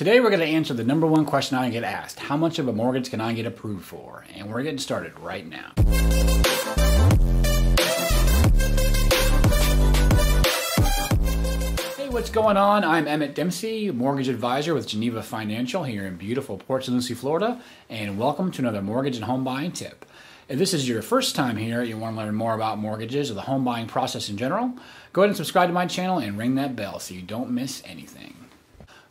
Today we're going to answer the number one question I get asked. How much of a mortgage can I get approved for? And we're getting started right now. Hey, what's going on? I'm Emmett Dempsey, mortgage advisor with Geneva Financial here in beautiful Port St. Lucie, Florida, and welcome to another mortgage and home buying tip. If this is your first time here, you want to learn more about mortgages or the home buying process in general, go ahead and subscribe to my channel and ring that bell so you don't miss anything.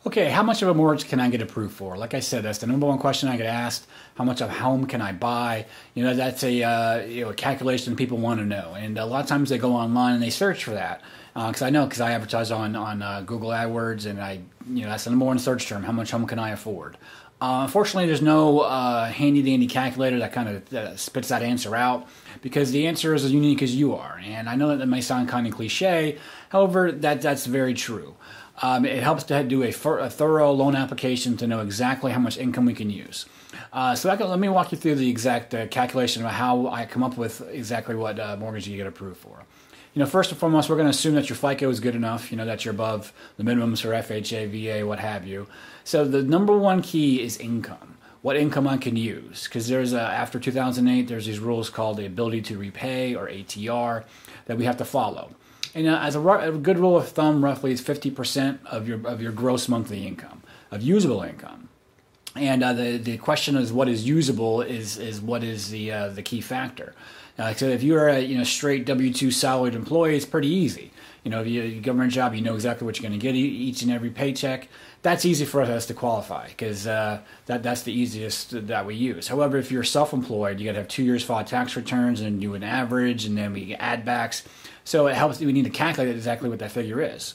Okay, how much of a mortgage can I get approved for? Like I said, that's the number one question I get asked. How much of a home can I buy? You know, that's a uh, you know a calculation people want to know, and a lot of times they go online and they search for that. Because uh, I know, because I advertise on on uh, Google AdWords, and I you know that's the number one search term. How much home can I afford? Uh, unfortunately, there's no uh, handy dandy calculator that kind of spits that answer out because the answer is as unique as you are. And I know that that may sound kind of cliche, however, that that's very true. Um, it helps to do a, a, thorough loan application to know exactly how much income we can use. Uh, so can, let me walk you through the exact uh, calculation of how I come up with exactly what uh, mortgage you get approved for. You know, first and foremost, we're going to assume that your FICO is good enough. You know that you're above the minimums for FHA, VA, what have you. So the number one key is income. What income I can use? Because there's a, after 2008, there's these rules called the ability to repay or ATR that we have to follow. And uh, as a, a, good rule of thumb, roughly is 50% of your of your gross monthly income of usable income. And uh, the the question is what is usable is is what is the uh, the key factor. Uh, so if you're a you know straight W two salaried employee, it's pretty easy. You know, if you a government job, you know exactly what you're going to get each and every paycheck. That's easy for us to qualify because uh, that that's the easiest that we use. However, if you're self-employed, you got to have two years filed tax returns and do an average, and then we add backs. So it helps. We need to calculate exactly what that figure is.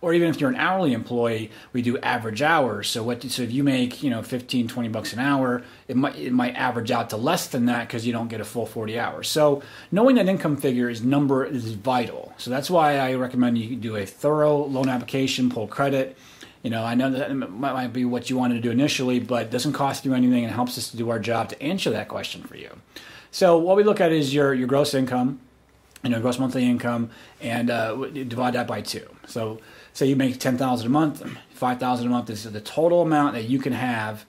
Or even if you're an hourly employee, we do average hours. So what? So if you make you know 15, 20 bucks an hour, it might it might average out to less than that because you don't get a full 40 hours. So knowing that income figure is number is vital. So that's why I recommend you do a thorough loan application, pull credit. You know, I know that might be what you wanted to do initially, but it doesn't cost you anything and helps us to do our job to answer that question for you. So what we look at is your your gross income you know, gross monthly income, and uh, divide that by two. So, say you make ten thousand a month, five thousand a month is the total amount that you can have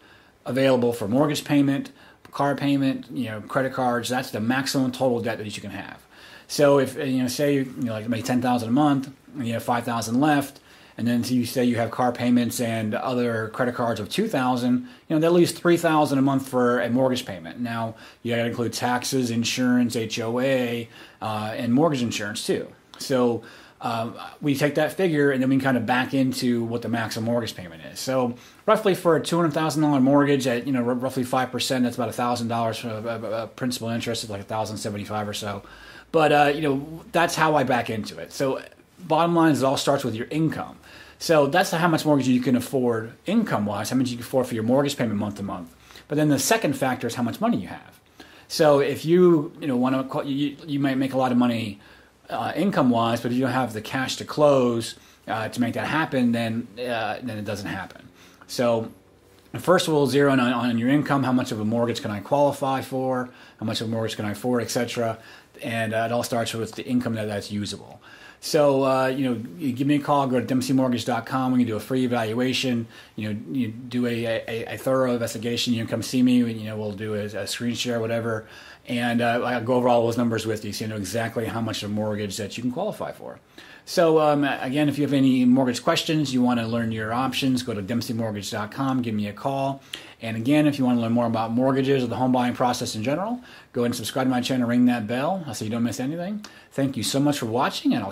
available for mortgage payment, car payment, you know, credit cards. That's the maximum total debt that you can have. So, if you know, say you know, like make ten thousand a month, and you have five thousand left, and then you say you have car payments and other credit cards of 2000 you know that leaves 3000 a month for a mortgage payment now you got to include taxes insurance hoa uh, and mortgage insurance too so um, we take that figure and then we can kind of back into what the maximum mortgage payment is. So roughly for a two hundred thousand dollar mortgage at you know roughly five percent, that's about thousand dollars for a, principal interest, is like thousand seventy five or so. But uh, you know that's how I back into it. So bottom line is it all starts with your income. So that's how much mortgage you can afford income wise, how much you can afford for your mortgage payment month to month. But then the second factor is how much money you have. So if you you know want to you, you might make a lot of money uh, income wise, but if you don't have the cash to close uh, to make that happen, then uh, then it doesn't happen. So first we'll zero on, on your income. How much of a mortgage can I qualify for? How much of a mortgage can I afford, etc. And uh, it all starts with the income that, that's usable. So, uh, you know, you give me a call, go to dempseymortgage.com. We can do a free evaluation. You know, you do a, a, a thorough investigation. You can come see me. You know, we'll do a, a screen share, whatever. And uh, I'll go over all those numbers with you so you know exactly how much of a mortgage that you can qualify for. So, um, again, if you have any mortgage questions, you want to learn your options, go to dempseymortgage.com, give me a call. And again, if you want to learn more about mortgages or the home buying process in general, go ahead and subscribe to my channel, ring that bell so you don't miss anything. Thank you so much for watching, and I'll